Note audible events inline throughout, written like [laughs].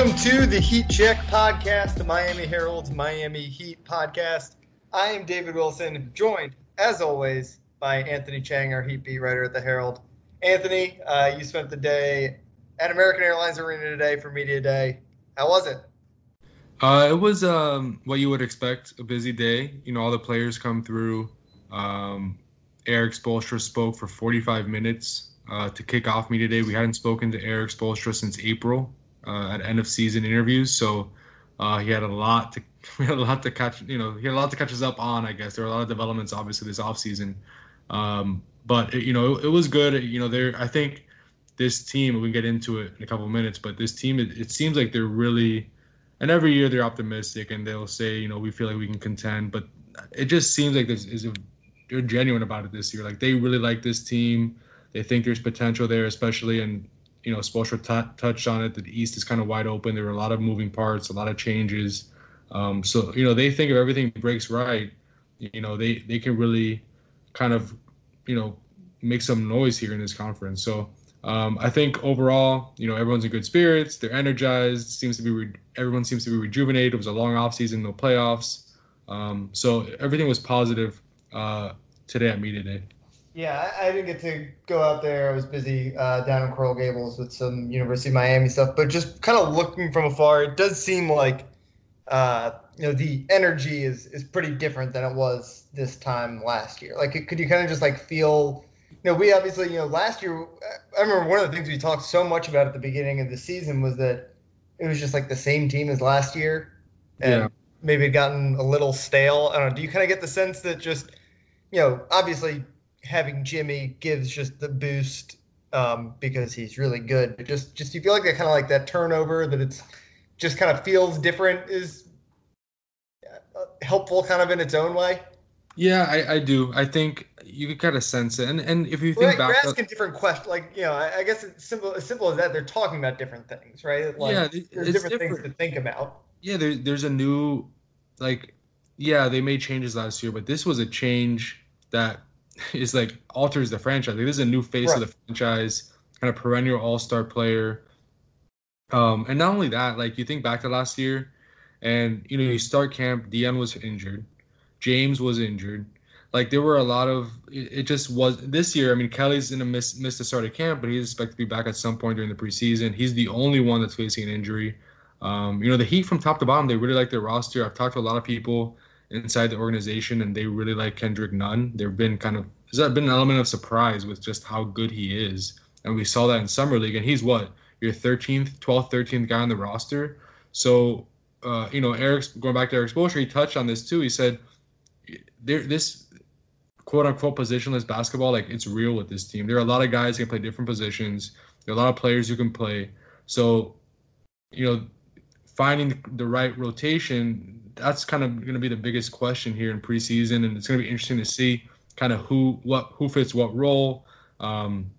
Welcome to the Heat Check podcast, the Miami Herald's Miami Heat podcast. I am David Wilson, joined, as always, by Anthony Chang, our Heat beat writer at the Herald. Anthony, uh, you spent the day at American Airlines Arena today for Media Day. How was it? Uh, it was um, what you would expect, a busy day. You know, all the players come through. Um, Erik Spoelstra spoke for 45 minutes uh, to kick off Media Day. We hadn't spoken to Erik Spoelstra since April uh, at end of season interviews, so uh, he had a lot to [laughs] we had a lot to catch. You know, he had a lot to catch us up on. I guess there were a lot of developments, obviously, this offseason. Um, but it, you know, it, it, was good. You know, there I think this team. We get into it in a couple of minutes, but this team, it, it seems like they're really, and every year they're optimistic and they'll say, you know, we feel like we can contend. But it just seems like there's is a they're genuine about it this year. Like they really like this team. They think there's potential there, especially and you know, Spoelstra t- touched on it. That the East is kind of wide open. There were a lot of moving parts, a lot of changes. Um, so you know, they think if everything breaks right, you know, they they can really kind of you know make some noise here in this conference. So um, I think overall, you know, everyone's in good spirits. They're energized. Seems to be re- everyone seems to be rejuvenated. It was a long off season, no playoffs. Um, so everything was positive uh, today at media day. Yeah, I, I, didn't get to go out there. I was busy uh, down in Coral Gables with some University of Miami stuff. But just kind of looking from afar, it does seem like uh, you know the energy is is pretty different than it was this time last year. Like, could you kind of just like feel? You know, we obviously, you know, last year, I remember one of the things we talked so much about at the beginning of the season was that it was just like the same team as last year. And yeah. maybe it gotten a little stale. I don't know. Do you kind of get the sense that just, you know, obviously having Jimmy gives just the boost um, because he's really good. But just, just you feel like that kind of like that turnover that it's just kind of feels different is uh, helpful, kind of in its own way. Yeah, I, I do. I think you could kind of sense it, and and if you think right, back, you're asking different questions. Like you know, I, I, guess it's simple as simple as that. They're talking about different things, right? Like, yeah, there's different, different, things to think about. Yeah, there, there's a new, like, yeah, they made changes last year, but this was a change that is like alters the franchise. Like, this is a new face right. of the franchise, kind of perennial All Star player. Um, and not only that, like you think back to last year, and you know you start camp, Dion was injured, James was injured. Like there were a lot of it, it just was this year. I mean, Kelly's in a miss missed the start of camp, but he's expected to be back at some point during the preseason. He's the only one that's facing an injury. Um, you know, the Heat from top to bottom, they really like their roster. I've talked to a lot of people inside the organization, and they really like Kendrick Nunn. There've been kind of there's been an element of surprise with just how good he is, and we saw that in summer league. And he's what your 13th, 12th, 13th guy on the roster. So, uh, you know, Erik's going back to Erik's Spoelstra, he touched on this too. He said, there, this quote unquote positionless basketball, like it's real with this team. There are a lot of guys who can play different positions. There are a lot of players who can play. So, you know, finding the right rotation, that's kind of going to be the biggest question here in preseason, and it's going to be interesting to see kind of who what who fits what role. Um,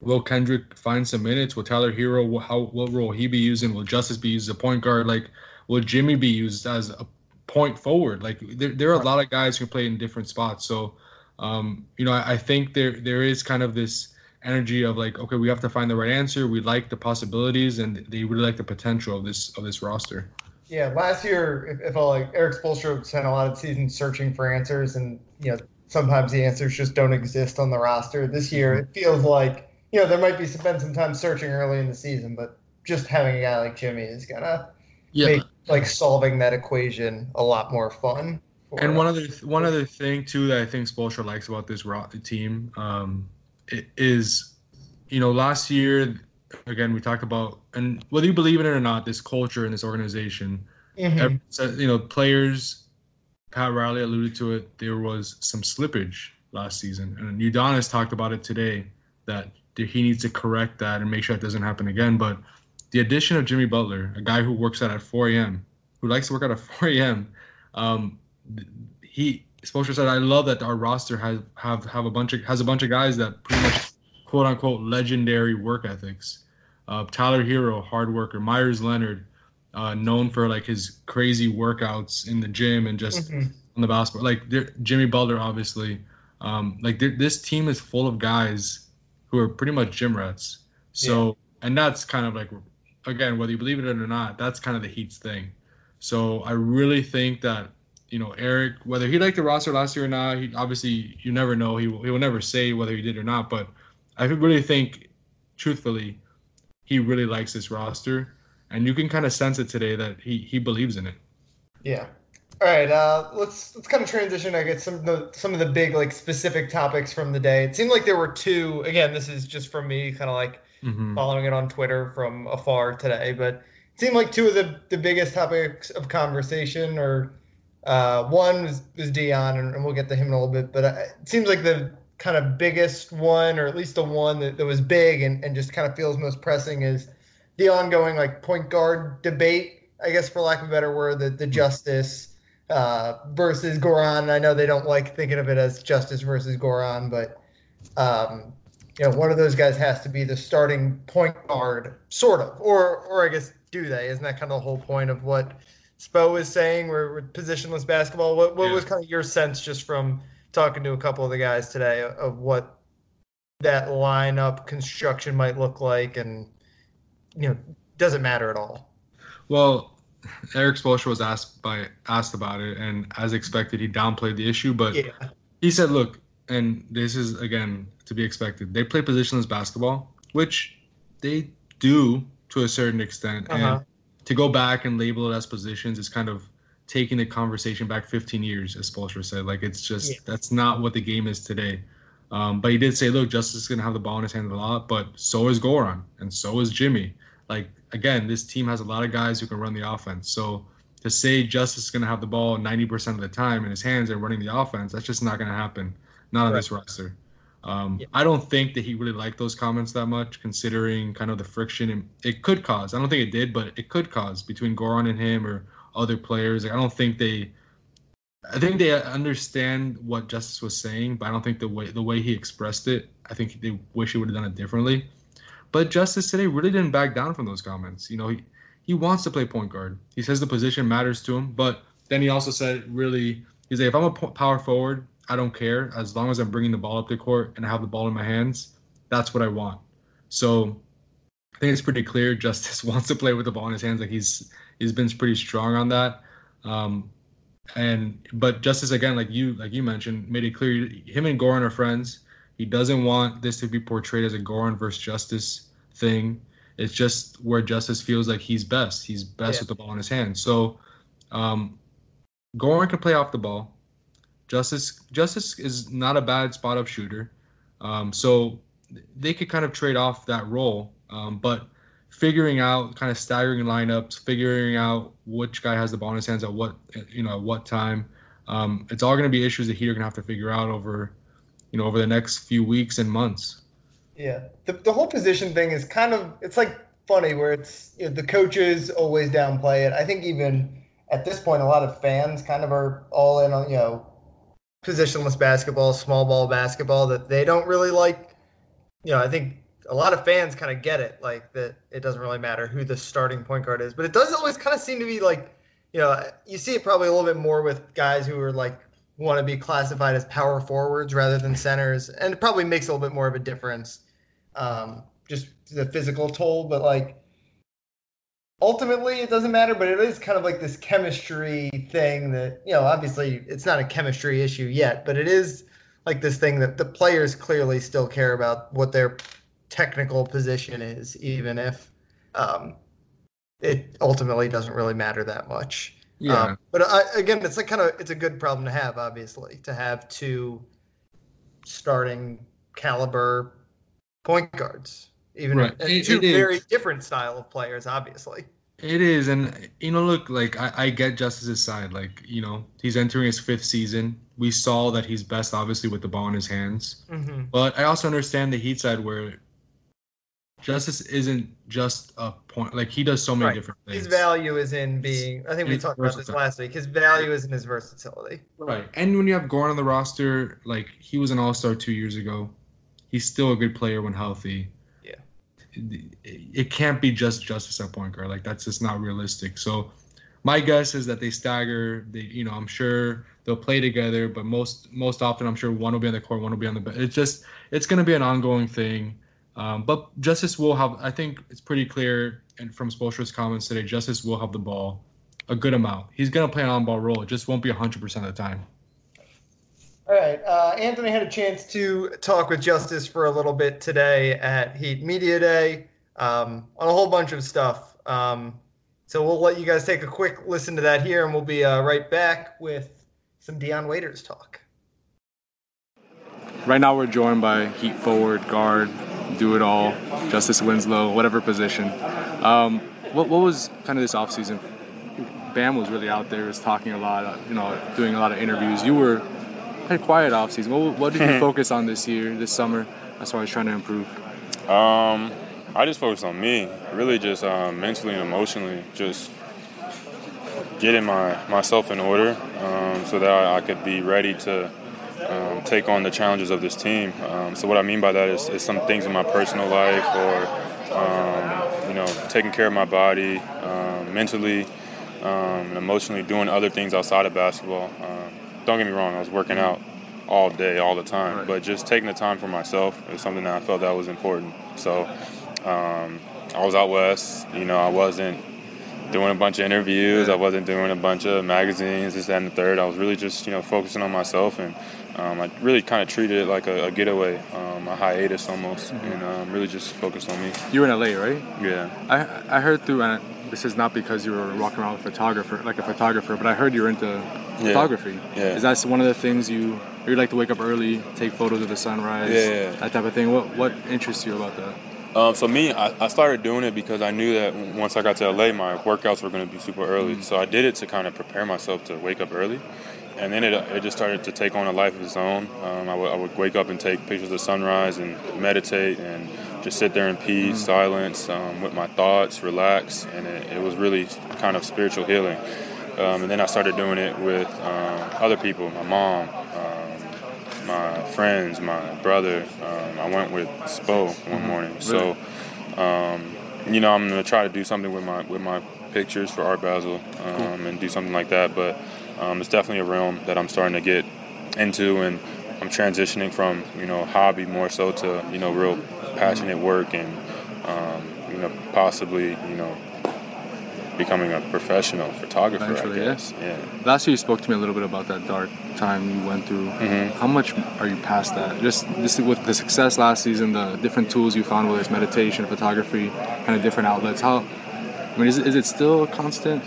will Kendrick find some minutes? Will Tyler Herro how what role he be using? Will Justice be used as a point guard? Like will Jimmy be used as a point forward? Like there, there are a lot of guys who play in different spots. So um, you know, I, I think there there is kind of this energy of like, okay, we have to find the right answer. We like the possibilities, and they really like the potential of this of this roster. Yeah, last year, if, if I like Erik Spoelstra spent a lot of seasons searching for answers, and you know sometimes the answers just don't exist on the roster. This year, it feels like you know there might be spend some time searching early in the season, but just having a guy like Jimmy is gonna yeah. make like solving that equation a lot more fun. And one other one other thing too that I think Spoelstra likes about this Roth team um, is, you know, last year again we talked about and whether you believe in it or not, this culture in this organization, mm-hmm. you know, players. Pat Riley alluded to it. There was some slippage last season, and Udonis talked about it today that he needs to correct that and make sure it doesn't happen again. But the addition of Jimmy Butler, a guy who works out at 4 a.m., who likes to work out at [laughs] 4 a.m., um, he Spoelstra said, "I love that our roster has have have a bunch of has a bunch of guys that pretty much quote unquote legendary work ethics. Uh, Tyler Herro, hard worker. Meyers Leonard, uh, known for like his crazy workouts in the gym and just mm-hmm. on the basketball. Like Jimmy Butler, obviously. Um, like this team is full of guys who are pretty much gym rats. So, yeah. and that's kind of like again, whether you believe it or not, that's kind of the Heat's thing. So I really think that you know Erik, whether he liked the roster last year or not, he obviously you never know. He will, he will never say whether he did or not. But I really think, truthfully, he really likes this roster, and you can kind of sense it today that he he believes in it. Yeah. All right. Uh, let's let's kind of transition. I get some of the some of the big like specific topics from the day. It seemed like there were two. Again, this is just from me, kind of like mm-hmm. following it on Twitter from afar today, but it seemed like two of the the biggest topics of conversation or uh, one was, was Dion, and, and, we'll get to him in a little bit. But uh, it seems like the kind of biggest one, or at least the one that, that was big and, and just kind of feels most pressing, is the ongoing like point guard debate. I guess for lack of a better word, the the Justice uh, versus Goran. I know they don't like thinking of it as Justice versus Goran, but um, you know, one of those guys has to be the starting point guard, sort of, or or I guess do they? Isn't that kind of the whole point of what Spo was saying? We're, positionless basketball. What what yeah. was kind of your sense just from talking to a couple of the guys today of what that lineup construction might look like, and you know, doesn't matter at all? Well, Erik Spoelstra was asked by asked about it, and as expected, he downplayed the issue. But yeah. he said, "Look, and this is again to be expected. They play positionless basketball, which they do to a certain extent. Uh-huh. And to go back and label it as positions is kind of taking the conversation back 15 years, as Spoelstra said. Like it's just yeah. that's not what the game is today. Um, but he did say, look, Justice is gonna have the ball in his hand a lot, but so is Goran and so is Jimmy. Like again, this team has a lot of guys who can run the offense. So to say Justice is gonna have the ball 90% of the time in his hands and running the offense, that's just not gonna happen. Not on right. this roster. Um, yeah. I don't think that he really liked those comments that much, considering kind of the friction it could cause. I don't think it did, but it could cause between Goran and him or other players. Like, I don't think they. I think they understand what Justice was saying, but I don't think the way the way he expressed it. I think they wish he would have done it differently. But Justice today really didn't back down from those comments. You know, he he wants to play point guard. He says the position matters to him, but then he also said really he's like if I'm a power forward I don't care as long as I'm bringing the ball up the court and I have the ball in my hands. That's what I want. So I think it's pretty clear Justice [laughs] wants to play with the ball in his hands. Like he's he's been pretty strong on that. Um, and but Justice again, like you like you mentioned, made it clear him and Goran are friends. He doesn't want this to be portrayed as a Goran versus Justice thing. It's just where Justice feels like he's best. He's best yeah. with the ball in his hands. So um, Goran can play off the ball. Justice Justice is not a bad spot up shooter, um, so they could kind of trade off that role. Um, but figuring out kind of staggering lineups, figuring out which guy has the ball in his hands at what you know at what time, um, it's all going to be issues that Heat are going to have to figure out over you know over the next few weeks and months. Yeah, the the whole position thing is kind of it's like funny where it's you know, the coaches always downplay it. I think even at this point, a lot of fans kind of are all in on you know positionless basketball, small ball basketball that they don't really like. You know, I think a lot of fans kind of get it, like that it doesn't really matter who the starting point guard is, but it does always kind of seem to be like, you know, you see it probably a little bit more with guys who are like want to be classified as power forwards rather than centers, and it probably makes a little bit more of a difference, um, just the physical toll. But like, ultimately it doesn't matter, but it is kind of like this chemistry thing that, you know, obviously it's not a chemistry issue yet, but it is like this thing that the players clearly still care about what their technical position is, even if um, it ultimately doesn't really matter that much. Yeah. Um, but I, again, it's a kind of it's a good problem to have, obviously, to have two starting caliber point guards even right. it, two it very is. different style of players, obviously. It is, and you know, look, like I, I get Justice's side. Like you know, he's entering his fifth season. We saw that he's best, obviously, with the ball in his hands. Mm-hmm. But I also understand the Heat side where Justice isn't just a point. Like he does so many right. different things. His value is in being. I think we talked about this last week. His value is in his versatility. Right, and when you have Goran on the roster, like he was an All Star two years ago, he's still a good player when healthy Yeah, it can't be just justice at point guard. Like that's just not realistic. So my guess is that they stagger. They, you know, I'm sure they'll play together, but most most often, I'm sure one will be on the court, one will be on the bench. It's just it's going to be an ongoing thing. Um, but justice will have. I think it's pretty clear and from Spoelstra's comments today, Justice will have the ball a good amount. He's going to play an on-ball role. It just won't be 100% of the time. All right. Uh, Anthony had a chance to talk with Justice for a little bit today at Heat Media Day um, on a whole bunch of stuff. Um, so we'll let you guys take a quick listen to that here, and we'll be uh, right back with some Dion Waiters talk. Right now, we're joined by Heat forward, guard, do it all, Justice Winslow, whatever position. Um, what, what was kind of this offseason? Bam was really out there, was talking a lot, you know, doing a lot of interviews. You were kind of quiet offseason. What, what did you [laughs] focus on this year, this summer, as far as trying to improve? Um, I just focused on me, really just um, mentally and emotionally, just getting my myself in order um, so that I, I, could be ready to um, take on the challenges of this team. Um, so what I mean by that is, is, some things in my personal life or um, you know taking care of my body um, mentally and emotionally, doing other things outside of basketball. don't get me wrong, I was working out all day, all the time, right. but just taking the time for myself is something that I felt that was important. So um, I was out west. You know, I wasn't doing a bunch of interviews. I wasn't doing a bunch of magazines, this, that, and the third. I was really just, you know, focusing on myself, and um, I really kind of treated it like a, a getaway, um, a hiatus almost, mm-hmm. and um, really just focused on me. You were in LA, right? Yeah. I I heard through, and this is not because you were walking around with a photographer, like a photographer, but I heard you were into yeah. photography. Yeah. Is that one of the things you you like to wake up early, take photos of the sunrise, yeah, yeah. that type of thing? What what interests you about that? Um, so me, I, I, started doing it because I knew that once I got to LA, my workouts were going to be super early. Mm-hmm. So I did it to kind of prepare myself to wake up early, and then it, it just started to take on a life of its own. Um, I, w- I would wake up and take pictures of sunrise and meditate and just sit there in peace, mm-hmm. silence, um, with my thoughts, relax, and it, it, was really kind of spiritual healing. Um, and then I started doing it with um, other people, my mom, um, my friends, my brother. Um, I went with Spo one mm-hmm. morning, so um, you know I'm gonna try to do something with my with my pictures for Art Basel cool. and do something like that. But it's definitely a realm that I'm starting to get into, and I'm transitioning from you know hobby more so to you know real passionate work and um, you know possibly you know becoming a professional photographer. Eventually, I guess. Yeah. Last year, you spoke to me a little bit about that dark time you went through. Mm-hmm. How much are you past that? Just this with the success last season, the different tools you found, whether it's meditation, photography, kind of different outlets. How? I mean, is it, is it still a constant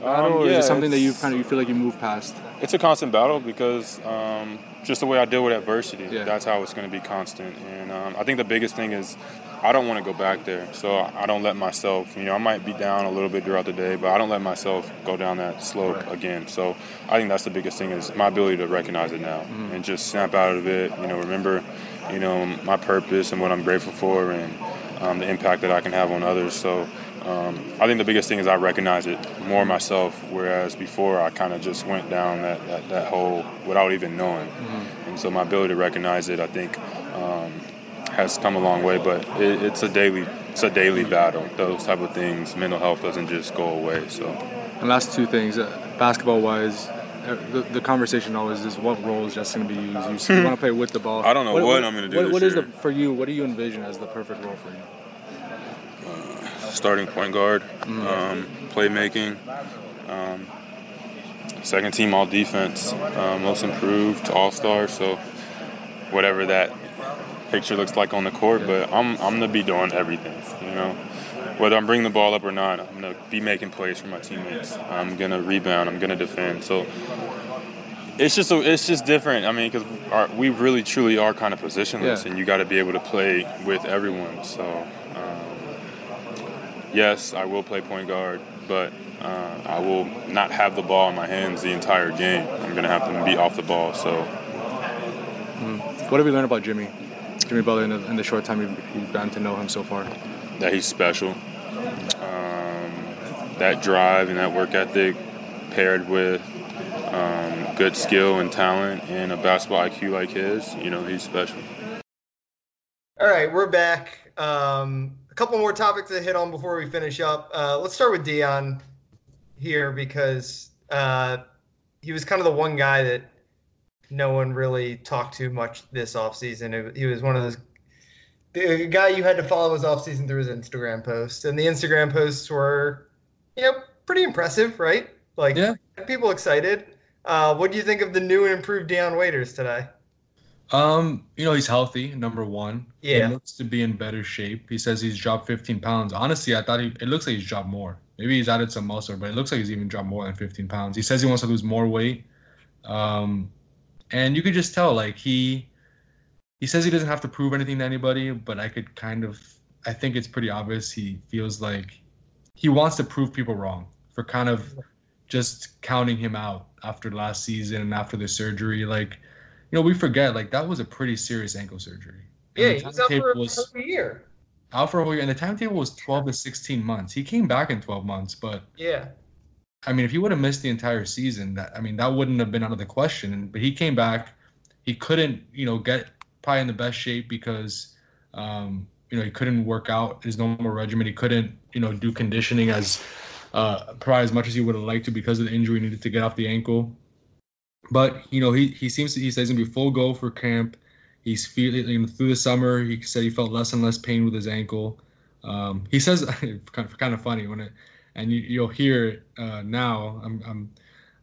battle, um, yeah, or is it something that you kind of you feel like you move past? It's a constant battle because um, just the way I deal with adversity. Yeah. That's how it's going to be constant. And um, I think the biggest thing is I don't want to go back there. So I don't let myself, you know, I might be down a little bit throughout the day, but I don't let myself go down that slope right. again. So I think that's the biggest thing is my ability to recognize it now mm-hmm. and just snap out of it. You know, remember, you know, my purpose and what I'm grateful for and um, the impact that I can have on others. So um, I think the biggest thing is I recognize it more myself, whereas before I kind of just went down that, that, that, hole without even knowing. Mm-hmm. And so my ability to recognize it, I think, um, has come a long way. But it, it's a daily it's a daily battle. Those type of things, mental health doesn't just go away. So. And last two things, uh, basketball wise, uh, the, the, conversation always is what role is just going to be used. You, [laughs] want to play with the ball. I don't know what, what I'm going to do. What, what is the for you? What do you envision as the perfect role for you? Starting point guard, mm-hmm. um, playmaking, um, second team all defense, um, most improved, all star. So whatever that picture looks like on the court, but I'm I'm gonna be doing everything. You know, whether I'm bringing the ball up or not, I'm gonna be making plays for my teammates. I'm gonna rebound. I'm gonna defend. So it's just a, it's just different. I mean, because we really truly are kind of positionless, yeah. and you got to be able to play with everyone. So yes, I will play point guard, but uh, I will not have the ball in my hands the entire game. I'm going to have to be off the ball. So, mm. what have you learned about Jimmy, Jimmy Butler, in the, in the short time you've, you've, gotten to know him so far? That he's special. Um, that drive and that work ethic, paired with um, good skill and talent and a basketball IQ like his, you know, he's special. All right, we're back. Um, couple more topics to hit on before we finish up. Uh, let's start with Dion here because uh, he was kind of the one guy that no one really talked to much this offseason. He was one of those the guy you had to follow his offseason through his Instagram posts, and the Instagram posts were, you know, pretty impressive, right? Like, yeah. people excited. Uh, what do you think of the new and improved Dion Waiters today? Um, you know, he's healthy, number one. Yeah. He looks to be in better shape. He says he's dropped 15 pounds. Honestly, I thought he it looks like he's dropped more. Maybe he's added some muscle, but it looks like he's even dropped more than 15 pounds. He says he wants to lose more weight. Um, and you could just tell, like he he says he doesn't have to prove anything to anybody, but I could kind of I think it's pretty obvious he feels like he wants to prove people wrong for kind of just counting him out after last season and after the surgery. Like, you know, we forget like that was a pretty serious ankle surgery. Yeah, he was out for was- a year. out for a whole year, and the timetable was 12 to 16 months. He came back in 12 months, but Yeah. I mean, if he would have missed the entire season, that I mean, that wouldn't have been out of the question. But he came back. He couldn't, you know, get probably in the best shape because, um, you know, he couldn't work out his normal regimen. He couldn't, you know, do conditioning as uh, probably as much as he would have liked to because of the injury he needed to get off the ankle. But you know, he he seems to he says he's gonna be full go for camp. He's feeling you know, through the summer. He said he felt less and less pain with his ankle. Um, he says [laughs] kind of kind of funny when it and you, you'll hear it uh, now. I'm I'm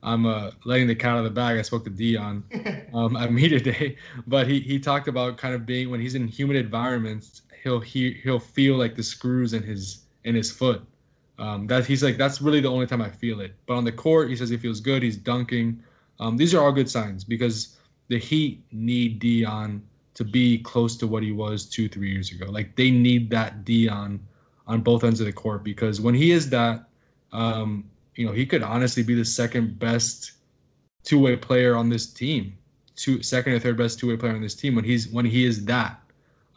I'm uh, letting the cat out of the bag. I spoke to Dion [laughs] um, at media day, but he he talked about kind of being when he's in humid environments, he'll he he'll feel like the screws in his in his foot. Um, that he's like that's really the only time I feel it. But on the court, he says he feels good. He's dunking. Um, these are all good signs because the Heat need Dion to be close to what he was two three years ago. Like they need that Dion on both ends of the court because when he is that, um, you know, he could honestly be the second best two way player on this team, two second or third best two way player on this team when he's when he is that.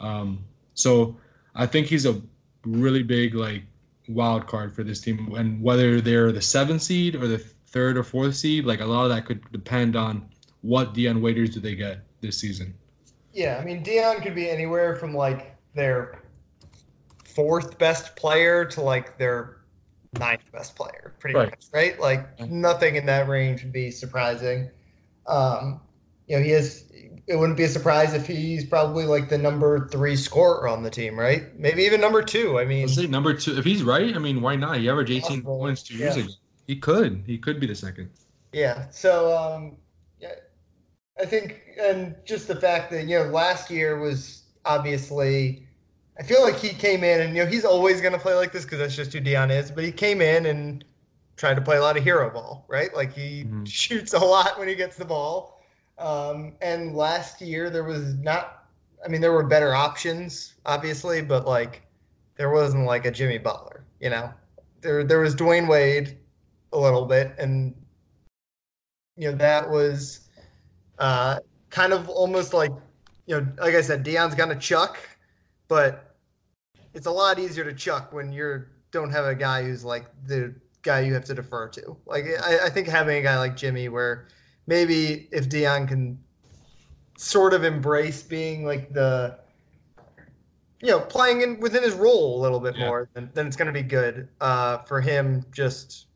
Um, so I think he's a really big like wild card for this team, and whether they're the seventh seed or the third or fourth seed, like a lot of that could depend on what Dion Waiters do they get this season. Yeah, I mean Dion could be anywhere from like their fourth best player to like their ninth best player, pretty Right. much, right? Like nothing in that range would be surprising. Um, you know, he is. It wouldn't be a surprise if he's probably like the number three scorer on the team, right? Maybe even number two. I mean, number two. If he's right, I mean, why not? He averaged 18 Possible, points two years yeah. ago. He could. He could be the second. Yeah. So, um, yeah, I think, and just the fact that you know last year was obviously, I feel like he came in and you know he's always going to play like this because that's just who Dion is. But he came in and tried to play a lot of hero ball, right? Like he Mhm. [laughs] shoots a lot when he gets the ball. Um, and last year there was not, I mean, there were better options, obviously, but like there wasn't like a Jimmy Butler, you know. There, there was Dwyane Wade a little bit, and you know that was uh, kind of almost like you know like i said Dion's gonna chuck but it's a lot easier to chuck when you don't have a guy who's like the guy you have to defer to like I, I think having a guy like jimmy where maybe if dion can sort of embrace being like the you know playing in within his role a little bit Yeah. more then, then it's going to be good uh, for him just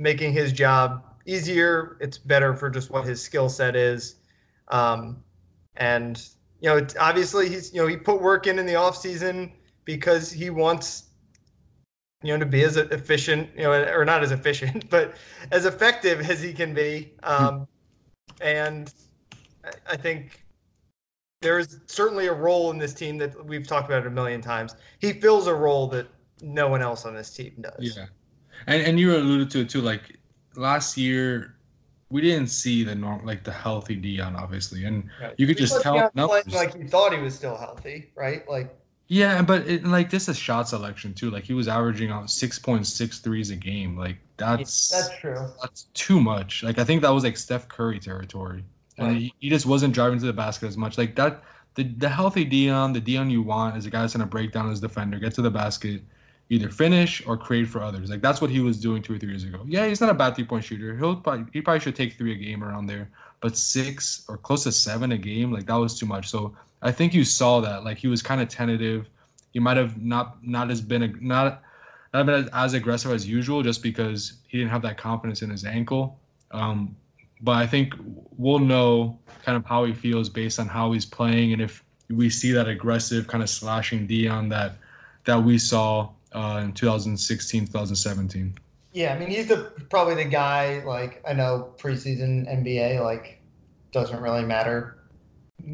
making his job easier. It's better for just what his skill set is. Um, and you know, obviously he's you know he put work in in the off season because he wants you know to be as efficient you know or not as efficient [laughs] but as effective as he can be. Um, and I- I think there is certainly a role in this team that we've talked about a million times. He fills a role that no one else on this team does. Yeah, and and you alluded to it too. Like last year, we didn't see the norm, like the healthy Dion, obviously, and Right. You could He just tell playing like he thought he was still healthy, right? Like yeah, but it, like this is shot selection too. Like he was averaging out six point six threes a game. Like that's that's true. that's too much. Like I think that was like Steph Curry territory, and he, he just wasn't driving to the basket as much. Like that, the the healthy Dion, the Dion you want is a guy that's gonna break down his defender, get to the basket, either finish or create for others. Like that's what he was doing two or three years ago. Yeah, he's not a bad three point shooter. He'll probably he probably should take three a game around there, but six or close to seven a game, like that was too much. So I think you saw that. Like he was kind of tentative. He might have not not as been a, not not been as aggressive as usual just because he didn't have that confidence in his ankle. Um, but I think we'll know kind of how he feels based on how he's playing and if we see that aggressive kind of slashing Dion that that we saw uh, in 2016, 2017. Yeah, I mean he's the probably the guy like I know preseason NBA like doesn't really matter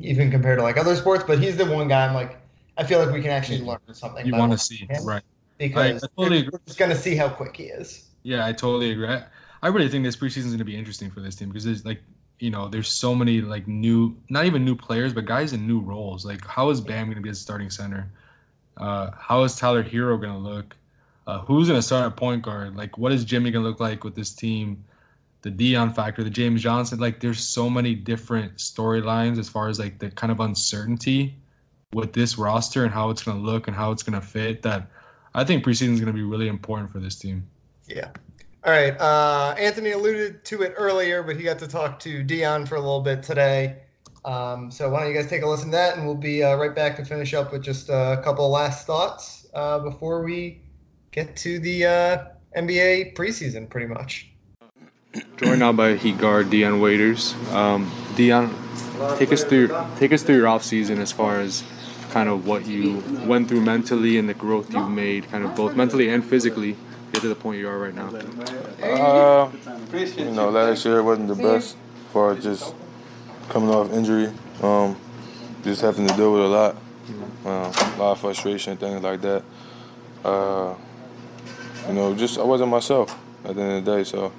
even compared to like other sports, but he's the one guy I'm like I feel like we can actually learn something. You want to see, right? Because I, I totally we're just gonna see how quick he is. Yeah, I totally agree. I, I really think this preseason is gonna be interesting for this team because there's like you know there's so many like new not even new players but guys in new roles. Like how is Bam gonna be a starting center? Uh, how is Tyler Herro gonna look? Uh, who's going to start at point guard? Like, what is Jimmy going to look like with this team? The Dion factor, the James Johnson. Like, there's so many different storylines as far as like the kind of uncertainty with this roster and how it's going to look and how it's going to fit. That I think preseason is going to be really important for this team. Yeah. All right. Uh, Anthony alluded to it earlier, but he got to talk to Dion for a little bit today. Um, so why don't you guys take a listen to that, and we'll be uh, right back to finish up with just a couple of last thoughts uh, before we get to the uh, NBA preseason, pretty much. Joined now by Heat guard Dion Waiters. Um, Dion, take us through take us through your off season as far as kind of what you went through mentally and the growth you've made, kind of both mentally and physically, get to the point you are right now. Uh, you know, last year wasn't the best for just coming off injury. Um, just having to deal with a lot, uh, a lot of frustration, things like that. Uh, you know, just I wasn't myself at the end of the day. So,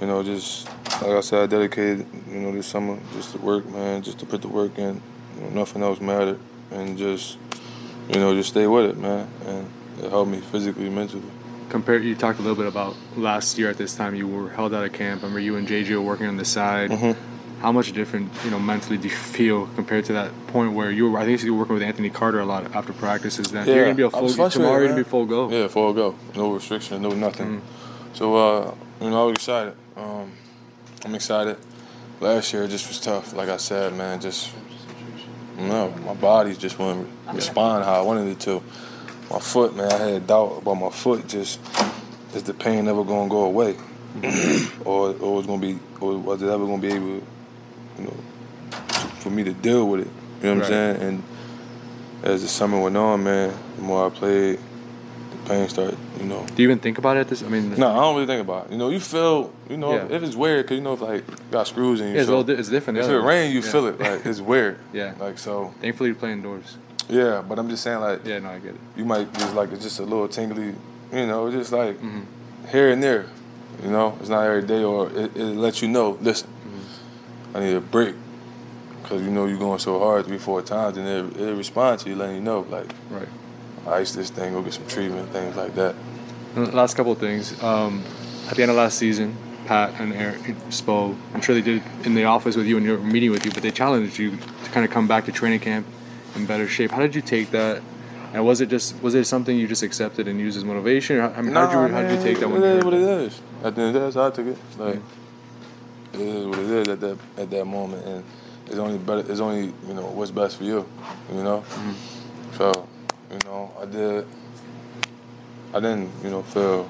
you know, just like I said, I dedicated, you know, this summer just to work, man, just to put the work in. You know, nothing else mattered, and just, you know, just stay with it, man, and it helped me physically, mentally. Compared, you talked a little bit about last year at this time. You were held out of camp. I remember you and JJ were working on the side. Mm-hmm how much different, you know, mentally do you feel compared to that point where you were? I think you were working with Anthony Carter a lot after practices. Then yeah, you're gonna be a full tomorrow. You're gonna be full go. Yeah, full go. No restriction, no nothing. Mm. So uh, you know, I was excited. Um, I'm excited. Last year it just was tough. Like I said, man, just no, my body just wouldn't respond how I wanted it to. My foot, man, I had doubt about my foot. Just is the pain ever gonna go away, mm-hmm. [clears throat] or or was gonna be, or was it ever gonna be able you know, for me to deal with it. You know what right. I'm saying? And as the summer went on, man, the more I played, the pain started. You know. Do you even think about it? This, I mean. No, I don't really think about it. You know, you feel, you know, yeah. if it's weird, cause you know, if like you got screws in you. Yeah, it's, little, it's different. If it rains, you yeah. feel it. Like it's weird. [laughs] yeah. Like so. Thankfully, you play indoors. Yeah, but I'm just saying, like. Yeah, no, I get it. You might just like it's just a little tingly, you know, just like mm-hmm. here and there. You know, it's not every day, or it, it lets you know. Listen. I need a break because you know you're going so hard three, four times, and it it responds to you, letting you know, like, right, ice this thing, go get some treatment, things like that. And last couple of things. Um, at the end of last season, Pat and Erik Spo, I'm sure they did in the office with you and your meeting with you, but they challenged you to kind of come back to training camp in better shape. How did you take that? And was it just was it something you just accepted and used as motivation? I mean, nah, how, did you, how did you take that? It is what it is. At the end of the day, that's how I took it. Like, mm-hmm. It is what it is at that at that moment, and it's only better. It's only you know what's best for you. You know. Mm-hmm. So you know I did. I didn't you know feel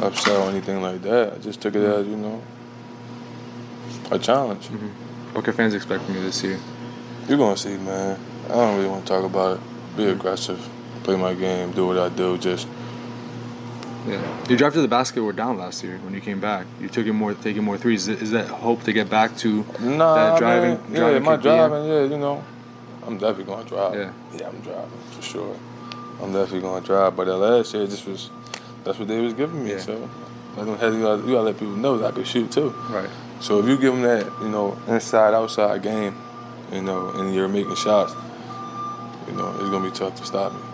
upset or anything like that. I just took it mm-hmm. as you know a challenge. Mm-hmm. What can fans expect from you this year? You're gonna see, man. I don't really want to talk about it. Be aggressive, play my game, do what I do. Just yeah, your drive to the basket were down last year when you came back. You took it more, taking more threes. Is, that hope to get back to nah, that driving? Man. driving yeah, my driving. Yeah, you know, I'm definitely gonna drive. Yeah, yeah, I'm driving for sure. I'm definitely gonna drive. But that last year, just was that's what they was giving me. Yeah. So have, you, gotta, you gotta let people know that I can shoot too. Right. So if you give them that, you know, inside outside game, you know, and you're making shots, you know, it's gonna be tough to stop me.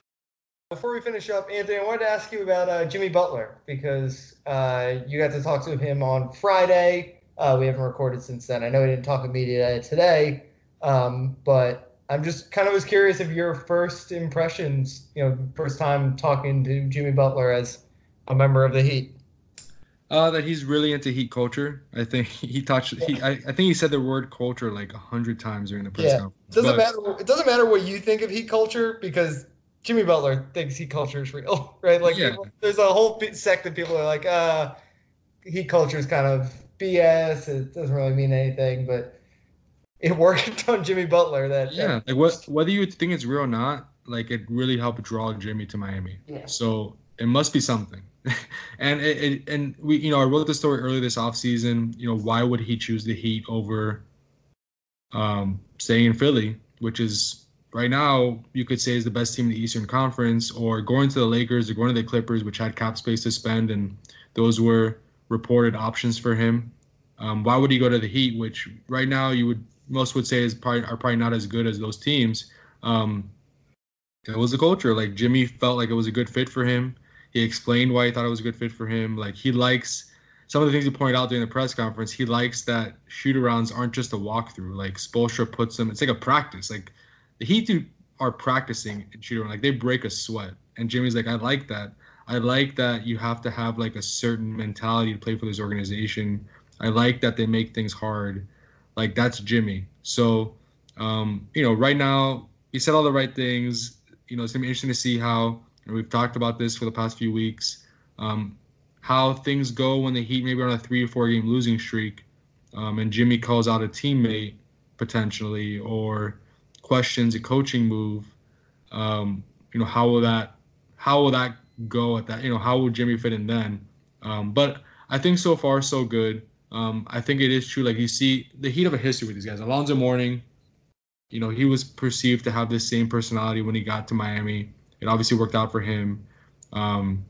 Before we finish up, Anthony, I wanted to ask you about uh, Jimmy Butler because uh, you got to talk to him on Friday. Uh, we haven't recorded since then. I know we didn't talk to media today, um, but I'm just kind of was curious of your first impressions. You know, first time talking to Jimmy Butler as a member of the Heat. Uh, that he's really into Heat culture. I think [laughs] he touched. He, I, I think he said the word culture like a hundred times during the press yeah. conference. It doesn't but, matter. It doesn't matter what you think of Heat culture because Jimmy Butler thinks heat culture is real, [laughs] right? Like, yeah. people, there's a whole sect of people that are like, uh, heat culture is kind of BS. It doesn't really mean anything. But it [laughs] worked on Jimmy Butler. That yeah, that, like what whether you think it's real or not, like it really helped draw Jimmy to Miami. Yeah. So it must be something. [laughs] and it, it, and we you know I wrote the story earlier this offseason. You know why would he choose the Heat over um, staying in Philly, which is right now you could say is the best team in the Eastern Conference, or going to the Lakers or going to the Clippers, which had cap space to spend, and those were reported options for him. Um, why would he go to the Heat, which right now you would most would say is probably are probably not as good as those teams. Um, it was the culture. Like Jimmy felt like it was a good fit for him. He explained why he thought it was a good fit for him. Like he likes some of the things he pointed out during the press conference. He likes that shoot arounds aren't just a walkthrough. Like Spoelstra puts them. It's like a practice. Like the Heat are practicing and shoot around. Like they break a sweat. And Jimmy's like, I like that. I like that you have to have like a certain mentality to play for this organization. I like that they make things hard. Like that's Jimmy. So, um, you know, right now he said all the right things. You know, it's gonna be interesting to see how. And we've talked about this for the past few weeks. Um, how things go when the Heat maybe on a three or four game losing streak, um, and Jimmy calls out a teammate potentially or questions a coaching move. Um, you know, how will that how will that go at that? You know, how will Jimmy fit in then? Um, but I think so far so good. Um, I think it is true. Like you see the heat of a history with these guys. Alonzo Mourning, you know, he was perceived to have the same personality when he got to Miami. It obviously worked out for him. Um,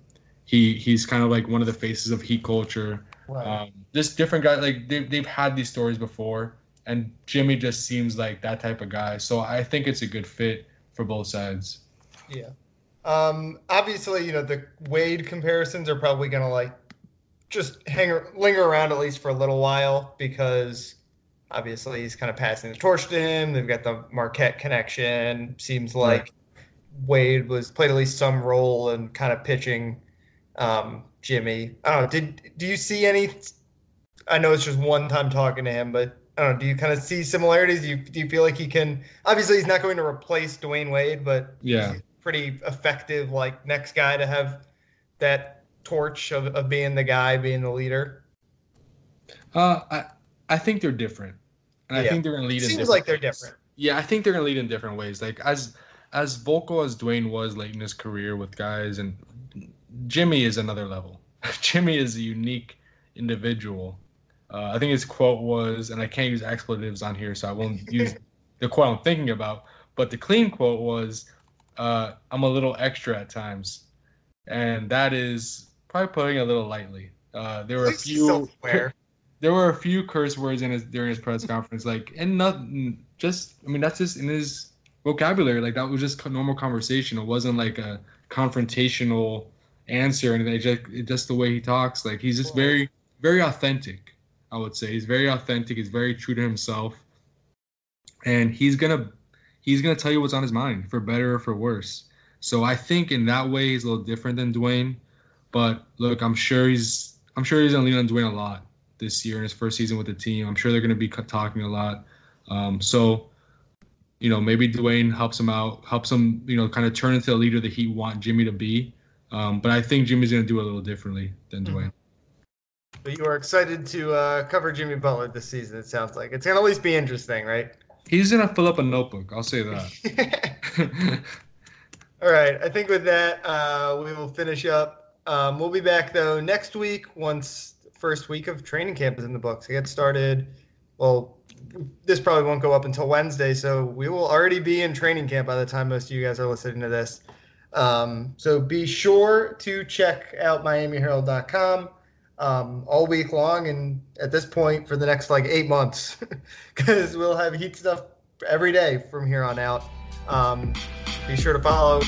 he he's kind of like one of the faces of Heat culture. Right. Um, just different guys. Like they've they've had these stories before, and Jimmy just seems like that type of guy. So I think it's a good fit for both sides. Yeah. Um, obviously, you know the Wade comparisons are probably gonna like just hang linger around at least for a little while because obviously he's kind of passing the torch to him. They've got the Marquette connection. Seems like right. Wade was played at least some role in kind of pitching um, Jimmy. I don't know. Did do you see any? I know it's just one time talking to him, but know. Do you kind of see similarities? Do you do you feel like he can? Obviously, he's not going to replace Dwyane Wade, but yeah, pretty effective. Like next guy to have that torch of, of being the guy, being the leader? Uh, I I think they're different, and yeah. I think they're gonna lead. It seems like they're ways. different. Yeah, I think they're gonna lead in different ways. Like as as vocal as Dwyane was late in his career with guys, and Jimmy is another level. [laughs] Jimmy is a unique individual. Uh, I think his quote was, and I can't use expletives on here, so I won't [laughs] use the quote I'm thinking about. But the clean quote was, uh, "I'm a little extra at times," and that is probably putting it a little lightly. Uh, there were a few. There were a few curse words in his during his press conference, like and nothing. Just I mean, that's just in his vocabulary. Like that was just normal conversation. It wasn't like a confrontational answer, and it just it, just the way he talks. Like he's just very very authentic. I would say he's very authentic. He's very true to himself, and he's gonna he's gonna tell you what's on his mind for better or for worse. So I think in that way he's a little different than Dwyane. But look, I'm sure he's I'm sure he's gonna lean on Dwyane a lot this year in his first season with the team. I'm sure they're gonna be talking a lot. Um, so you know, maybe Dwyane helps him out, helps him, you know, kind of turn into the leader that he want Jimmy to be. Um, but I think Jimmy's going to do a little differently than mm-hmm. But you are excited to uh, cover Jimmy Butler this season. It sounds like it's going to at least be interesting, right? He's going to fill up a notebook. I'll say that. [laughs] All right. I think with that, uh, we will finish up um, we'll be back though next week once first week of training camp is in the books. It gets started. Well, this probably won't go up until Wednesday, so we will already be in training camp by the time most of you guys are listening to this. Um, so be sure to check out MiamiHerald.com um, all week long, and at this point for the next like eight months, [laughs] because we'll have heat stuff every day from here on out. Um, be sure to follow